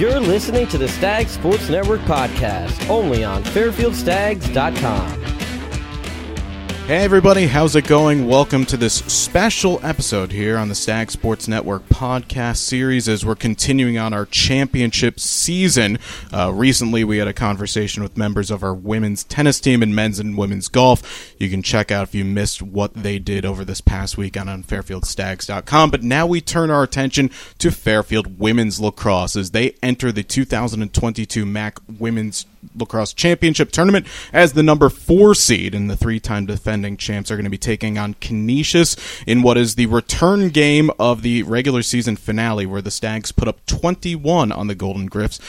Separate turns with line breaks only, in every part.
You're listening to the Stag Sports Network podcast, only on FairfieldStags.com.
Hey everybody, how's it going? Welcome to this special episode here on the Stag Sports Network podcast series as we're continuing on our championship season. Uh, recently, we had a conversation with members of our women's tennis team and men's and women's golf. You can check out if you missed what they did over this past weekend on FairfieldStags.com. But now we turn our attention to Fairfield women's lacrosse as they enter the 2022 MAAC Women's Lacrosse Championship Tournament as the number four seed, and the three-time defending champs are going to be taking on Canisius in what is the return game of the regular season finale, where the Stags put up 21 on the Golden Griffs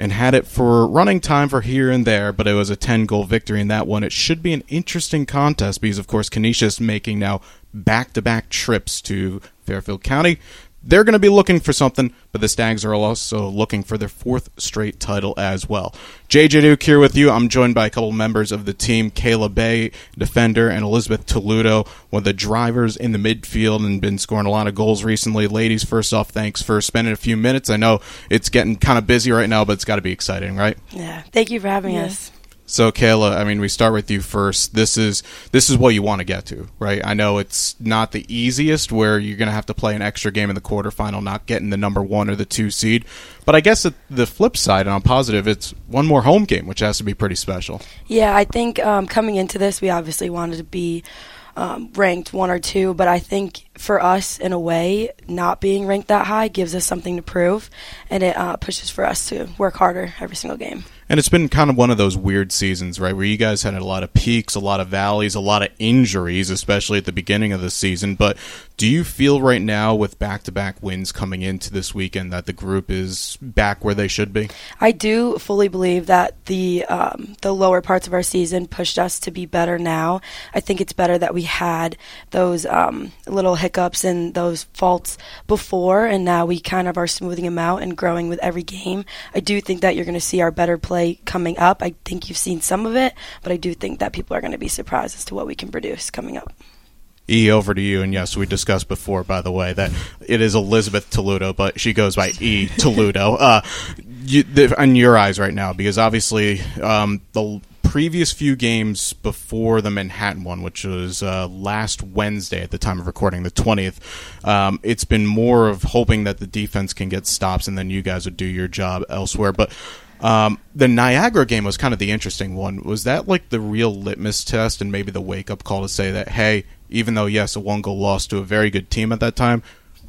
and had it for running time for here and there, but it was a 10 goal victory in that one. It should be an interesting contest because, of course, Canisius making now back to back trips to Fairfield County they're going to be looking for something, but the Stags are also looking for their fourth straight title as well. JJ Duke here with you. I'm joined by a couple members of the team, Kayla Bay, defender, and Elizabeth Toludo, one of the drivers in the midfield and been scoring a lot of goals recently. Ladies, first off, thanks for spending a few minutes. I know it's getting kind of busy right now, but it's got to be exciting, right?
Yeah. Thank you for having yeah. us.
So Kayla, I mean, we start with you first. This is this is what you want to get to, right? I know it's not the easiest, where you're going to have to play an extra game in the quarterfinal, not getting the number one or the two seed. But I guess the flip side, and I'm positive, it's one more home game, which has to be pretty special.
Yeah, I think um, coming into this, we obviously wanted to be um, ranked one or two, but I think for us, in a way, not being ranked that high gives us something to prove, and it uh, pushes for us to work harder every single game.
And it's been kind of one of those weird seasons, right, where you guys had a lot of peaks, a lot of valleys, a lot of injuries, especially at the beginning of the season. But do you feel right now, with back to back wins coming into this weekend, that the group is back where they should be?
I do fully believe that the um, the lower parts of our season pushed us to be better now. I think it's better that we had those um, little hiccups and those faults before, and now we kind of are smoothing them out and growing with every game. I do think that you're going to see our better play play coming up. I think you've seen some of it, but I do think that people are going to be surprised as to what we can produce coming up.
E over to you, and yes, we discussed before, by the way, that it is Elizabeth Toludo, but she goes by E Toludo. Uh, you, your eyes right now, because obviously um, the previous few games before the Manhattan one, which was uh, last Wednesday at the time of recording, the 20th, um, it's been more of hoping that the defense can get stops and then you guys would do your job elsewhere. But um, the Niagara game was kind of the interesting one. Was that like the real litmus test and maybe the wake up call to say that, hey, even though, yes, a one goal loss to a very good team at that time,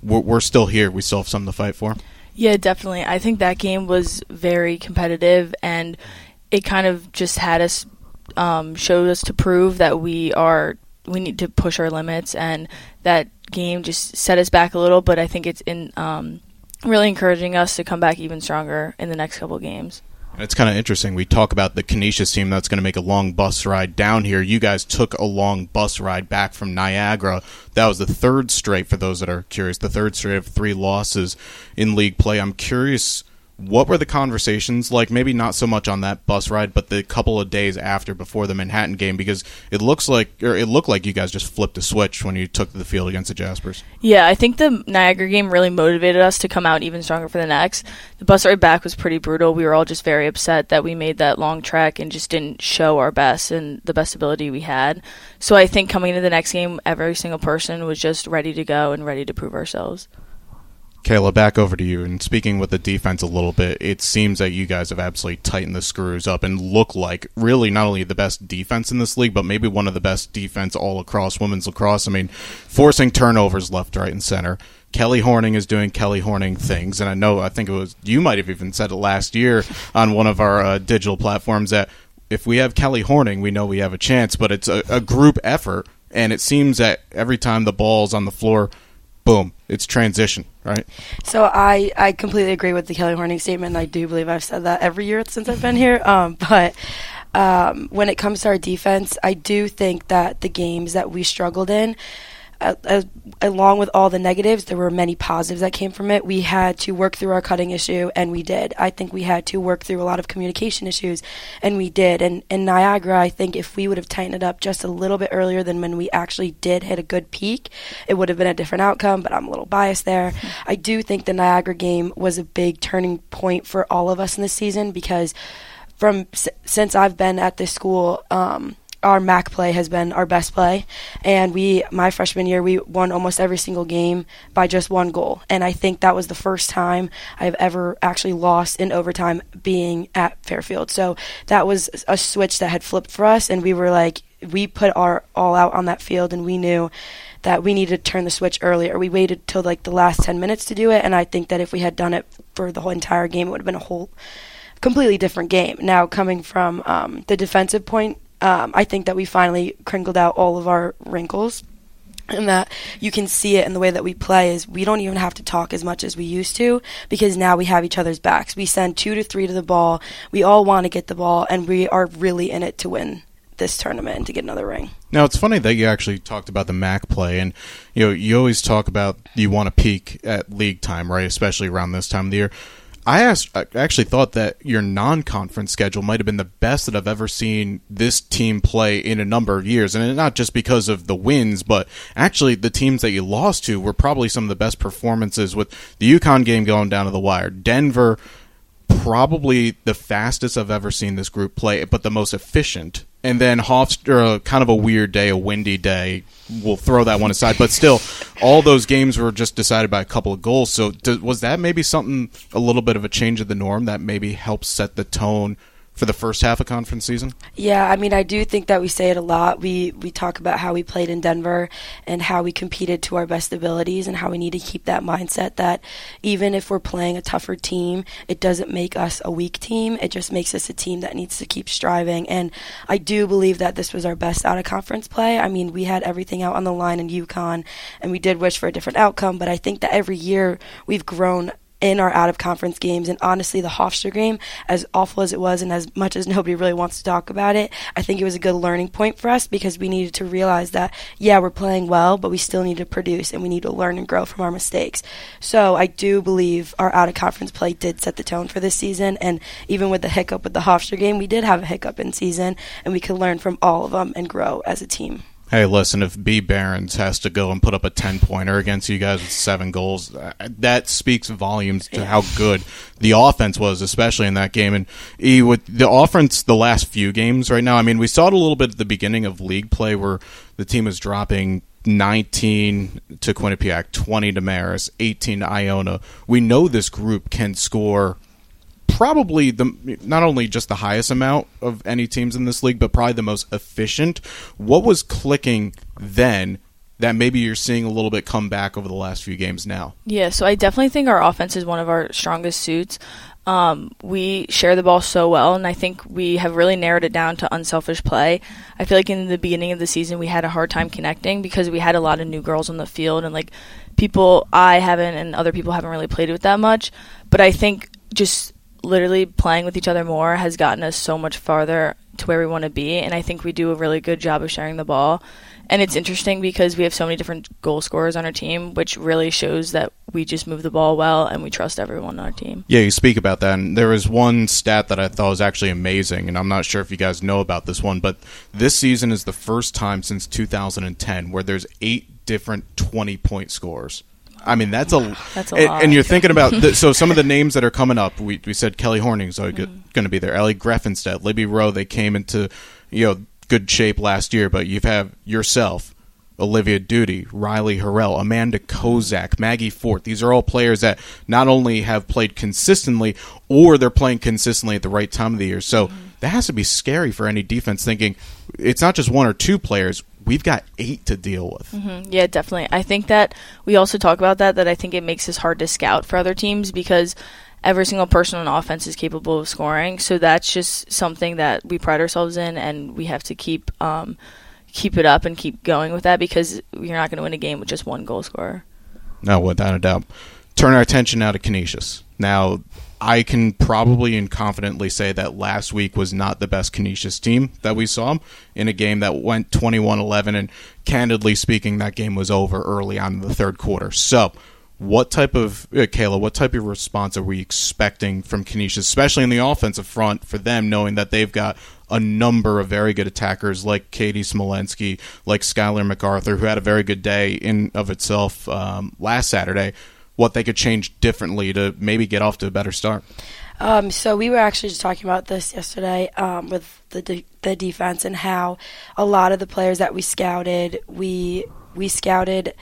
we're, we're still here. We still have something to fight for?
Yeah, definitely. I think that game was very competitive and it kind of just had us, um, showed us to prove that we are, we need to push our limits and that game just set us back a little, but I think it's in, um, really encouraging us to come back even stronger in the next couple games.
It's kind of interesting. We talk about the Canisius team that's going to make a long bus ride down here. You guys took a long bus ride back from Niagara. That was the third straight, for those that are curious, the third straight of three losses in league play. I'm curious what were the conversations like? Maybe not so much on that bus ride, but the couple of days after, before the Manhattan game, because it looks like, or it looked like you guys just flipped a switch when you took the field against the Jaspers.
Yeah, I think the Niagara game really motivated us to come out even stronger for the next. The bus ride back was pretty brutal. We were all just very upset that we made that long trek and just didn't show our best and the best ability we had. So I think coming into the next game, every single person was just ready to go and ready to prove ourselves.
Kayla, back over to you. And speaking with the defense a little bit, it seems that you guys have absolutely tightened the screws up and look like really not only the best defense in this league, but maybe one of the best defense all across women's lacrosse. I mean, forcing turnovers left, right, and center. Kelly Horning is doing Kelly Horning things, and I know I think it was you might have even said it last year on one of our uh, digital platforms that if we have Kelly Horning, we know we have a chance. But it's a, a group effort, and it seems that every time the ball's on the floor boom, it's transition, right?
So I, I completely agree with the Kelly Horning statement. I do believe I've said that every year since I've been here. Um, but um, when it comes to our defense, I do think that the games that we struggled in, as, along with all the negatives, there were many positives that came from it. We had to work through our cutting issue, and we did. I think we had to work through a lot of communication issues, and we did. And in Niagara, I think if we would have tightened it up just a little bit earlier than when we actually did hit a good peak, it would have been a different outcome. But I'm a little biased there. I do think the Niagara game was a big turning point for all of us in this season because from since I've been at this school. Um, our MAAC play has been our best play, and we my freshman year we won almost every single game by just one goal, and I think that was the first time I've ever actually lost in overtime being at Fairfield. So that was a switch that had flipped for us, and we were like we put our all out on that field, and we knew that we needed to turn the switch earlier. We waited till like the last 10 minutes to do it, and I think that if we had done it for the whole entire game, it would have been a whole completely different game. Now, coming from um, the defensive point um, I think that we finally crinkled out all of our wrinkles and that you can see it in the way that we play is we don't even have to talk as much as we used to because now we have each other's backs. We send two to three to the ball. We all want to get the ball, and we are really in it to win this tournament and to get another ring.
Now it's funny that you actually talked about the MAAC play, and you know you always talk about you want to peak at league time, right? Especially around this time of the year. I asked, I actually thought that your non-conference schedule might have been the best that I've ever seen this team play in a number of years, and not just because of the wins, but actually the teams that you lost to were probably some of the best performances. With the UConn game going down to the wire, Denver, probably the fastest I've ever seen this group play, but the most efficient and then Hofstra, uh, kind of a weird day, a windy day. We'll throw that one aside, but still, all those games were just decided by a couple of goals. So, was that maybe something a little bit of a change of the norm that maybe helps set the tone for the first half of conference season?
Yeah, I mean, I do think that we say it a lot. We we talk about how we played in Denver and how we competed to our best abilities and how we need to keep that mindset that even if we're playing a tougher team, it doesn't make us a weak team. It just makes us a team that needs to keep striving. And I do believe that this was our best out of conference play. I mean, we had everything out on the line in UConn, and we did wish for a different outcome. But I think that every year we've grown in our out of conference games. And honestly, the Hofstra game, as awful as it was, and as much as nobody really wants to talk about it, I think it was a good learning point for us because we needed to realize that, yeah, we're playing well, but we still need to produce and we need to learn and grow from our mistakes. So I do believe our out of conference play did set the tone for this season. And even with the hiccup with the Hofstra game, we did have a hiccup in season, and we could learn from all of them and grow as a team
hey, listen, if B. Barons has to go and put up a 10 pointer against you guys with seven goals, uh, that speaks volumes to how good the offense was, especially in that game. And E, with the offense, the last few games right now, I mean, we saw it a little bit at the beginning of league play where the team was dropping 19 to Quinnipiac, 20 to Marist, 18 to Iona. We know this group can score probably the not only just the highest amount of any teams in this league, but probably the most efficient. What was clicking then that maybe you're seeing a little bit come back over the last few games now?
Yeah, so I definitely think our offense is one of our strongest suits. Um, we share the ball so well, and I think we have really narrowed it down to unselfish play. I feel like in the beginning of the season we had a hard time connecting because we had a lot of new girls on the field, and like people I haven't and other people haven't really played with that much. But I think just literally playing with each other more has gotten us so much farther to where we want to be and I think we do a really good job of sharing the ball. And it's interesting because we have so many different goal scorers on our team, which really shows that we just move the ball well and we trust everyone on our team.
Yeah, you speak about that. And there was one stat that I thought was actually amazing, and I'm not sure if you guys know about this one, but this season is the first time since 2010 where there's eight different 20 point scores. I mean, that's a,
that's a
and,
lot.
and you're thinking about the, so some of the names that are coming up. We we said Kelly Horning's going to be there. Ellie Greffenstedt, Libby Rowe. They came into you know good shape last year, but you've have yourself, Olivia Duty, Riley Harrell, Amanda Kozak, Maggie Fort. These are all players that not only have played consistently, or they're playing consistently at the right time of the year. So mm-hmm. that has to be scary for any defense thinking it's not just one or two players we've got eight to deal with.
Mm-hmm. Yeah, definitely. I think that we also talk about that, that I think it makes us hard to scout for other teams because every single person on offense is capable of scoring. So that's just something that we pride ourselves in, and we have to keep um, keep it up and keep going with that because you're not going to win a game with just one goal scorer.
No, without a doubt. turn our attention now to Canisius. Now, I can probably and confidently say that last week was not the best Canisius team that we saw in a game that went 21 11. And candidly speaking, that game was over early on in the third quarter. So, what type of uh, Kayla? What type of response are we expecting from Canisius, especially in the offensive front, for them, knowing that they've got a number of very good attackers like Katie Smolensky, like Skylar MacArthur, who had a very good day in of itself um, last Saturday. What they could change differently to maybe get off to a better start.
Um, so we were actually just talking about this yesterday um, with the de- the defense and how a lot of the players that we scouted, we we scouted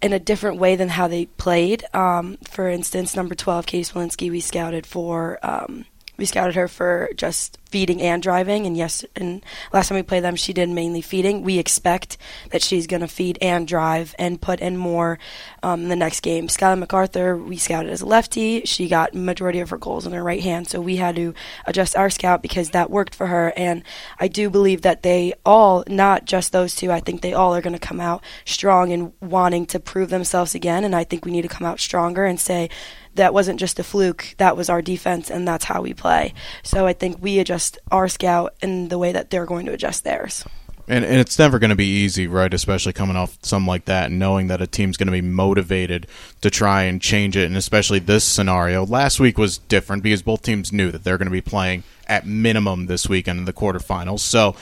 in a different way than how they played. Um, for instance, number 12, Katie Smolinski, we scouted for um, we scouted her for just feeding and driving. And yes, and last time we played them, she did mainly feeding. We expect that she's going to feed and drive and put in more um, in the next game. Skylar MacArthur, we scouted as a lefty. She got majority of her goals on her right hand, so we had to adjust our scout because that worked for her. And I do believe that they all, not just those two, I think they all are going to come out strong and wanting to prove themselves again. And I think we need to come out stronger and say that wasn't just a fluke. That was our defense, and that's how we play. So I think we adjust our scout in the way that they're going to adjust theirs.
And, and it's never going to be easy, right? Especially coming off something like that and knowing that a team's going to be motivated to try and change it. And especially this scenario. Last week was different because both teams knew that they're going to be playing at minimum this weekend in the quarterfinals. So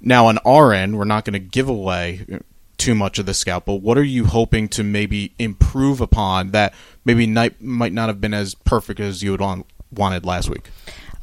now on our end, we're not going to give away too much of the scout, but what are you hoping to maybe improve upon that maybe night might not have been as perfect as you would wanted last week?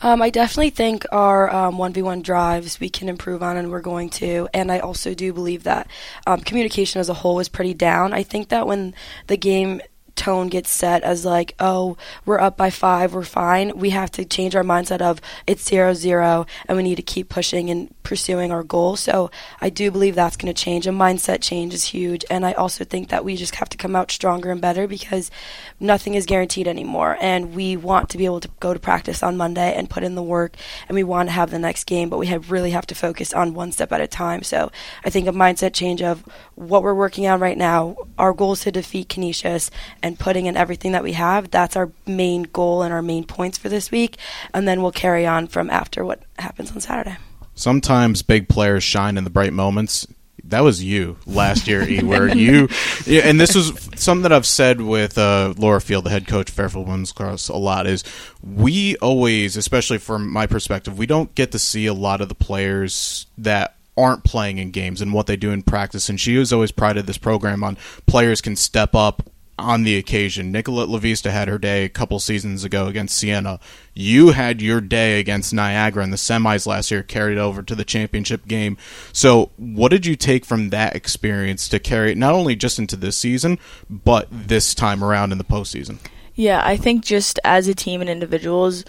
Um, I definitely think our um, 1v1 drives we can improve on, and we're going to. And I also do believe that um, communication as a whole is pretty down. I think that when the game tone gets set as like, oh, we're up by five, we're fine. We have to change our mindset of it's zero zero, and we need to keep pushing and pursuing our goal. So I do believe that's going to change. A mindset change is huge, and I also think that we just have to come out stronger and better because nothing is guaranteed anymore, and we want to be able to go to practice on Monday and put in the work, and we want to have the next game, but we have really have to focus on one step at a time. So I think a mindset change of what we're working on right now. Our goal is to defeat Canisius and putting in everything that we have. That's our main goal and our main points for this week. And then we'll carry on from after what happens on Saturday.
Sometimes big players shine in the bright moments. That was you last year, E, where you, and this was something that I've said with uh, Laura Field, the head coach of Fairfield Women's Lacrosse, a lot is we always, especially from my perspective, we don't get to see a lot of the players that aren't playing in games and what they do in practice. And she has always prided this program on players can step up on the occasion. Nicolette Lavista had her day a couple seasons ago against Siena. You had your day against Niagara in the semis last year, carried over to the championship game. So, what did you take from that experience to carry it not only just into this season, but this time around in the postseason?
Yeah, I think just as a team and individuals,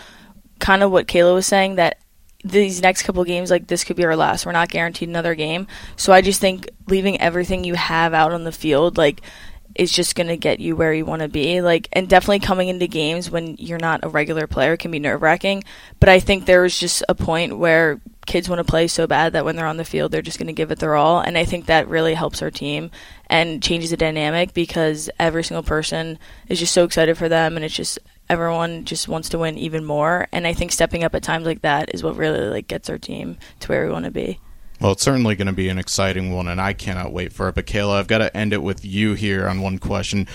kind of what Kayla was saying, that these next couple games, like this could be our last. We're not guaranteed another game. So I just think leaving everything you have out on the field, like, is just going to get you where you want to be. Like, and definitely coming into games when you're not a regular player can be nerve wracking. But I think there's just a point where kids want to play so bad that when they're on the field, they're just going to give it their all. And I think that really helps our team and changes the dynamic because every single person is just so excited for them and it's just everyone just wants to win even more. And I think stepping up at times like that is what really like gets our team to where we want to be.
Well, it's certainly going to be an exciting one, and I cannot wait for it. But Kayla, I've got to end it with you here on one question.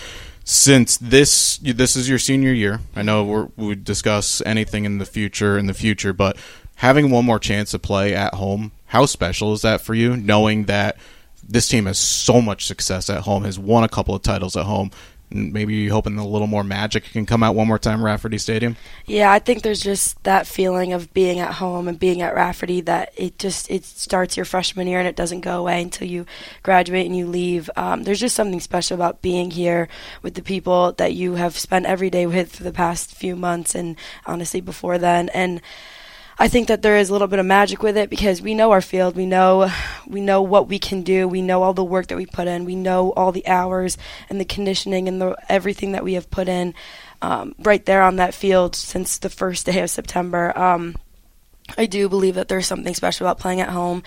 Since this this is your senior year, I know we're, we discuss anything in the future in the future, but having one more chance to play at home, how special is that for you? Knowing that this team has so much success at home, has won a couple of titles at home, maybe hoping a little more magic can come out one more time Rafferty Stadium?
Yeah, I think there's just that feeling of being at home and being at Rafferty that it just it starts your freshman year and it doesn't go away until you graduate and you leave. Um, there's just something special about being here with the people that you have spent every day with for the past few months and honestly before then and I think that there is a little bit of magic with it because we know our field, we know we know what we can do, we know all the work that we put in, we know all the hours and the conditioning and the everything that we have put in um, right there on that field since the first day of September. Um, I do believe that there's something special about playing at home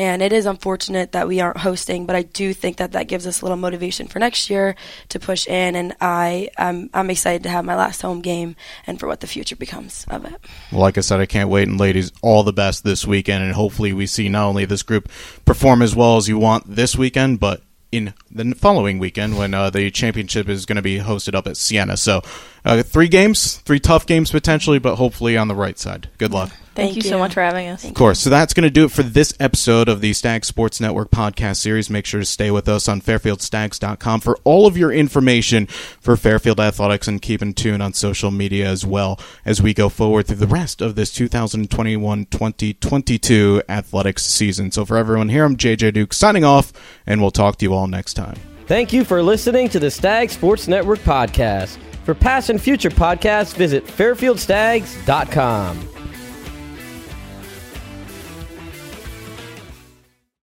And it is unfortunate that we aren't hosting, but I do think that that gives us a little motivation for next year to push in. And I, I'm, I'm excited to have my last home game and for what the future becomes of it.
Well, like I said, I can't wait. And ladies, all the best this weekend. And hopefully we see not only this group perform as well as you want this weekend, but in the following weekend when uh, the championship is going to be hosted up at Siena. So, uh, three games, three tough games potentially, but hopefully on the right side. Good luck.
Thank, you, so much for having us.
Of course. So that's going to do it for this episode of the Stag Sports Network podcast series. Make sure to stay with us on fairfieldstags.com for all of your information for Fairfield Athletics and keep in tune on social media as well as we go forward through the rest of this 2021-2022 athletics season. So for everyone here, I'm JJ Duke signing off and we'll talk to you all next time.
Thank you for listening to the Stag Sports Network podcast. For past and future podcasts, visit fairfieldstags.com.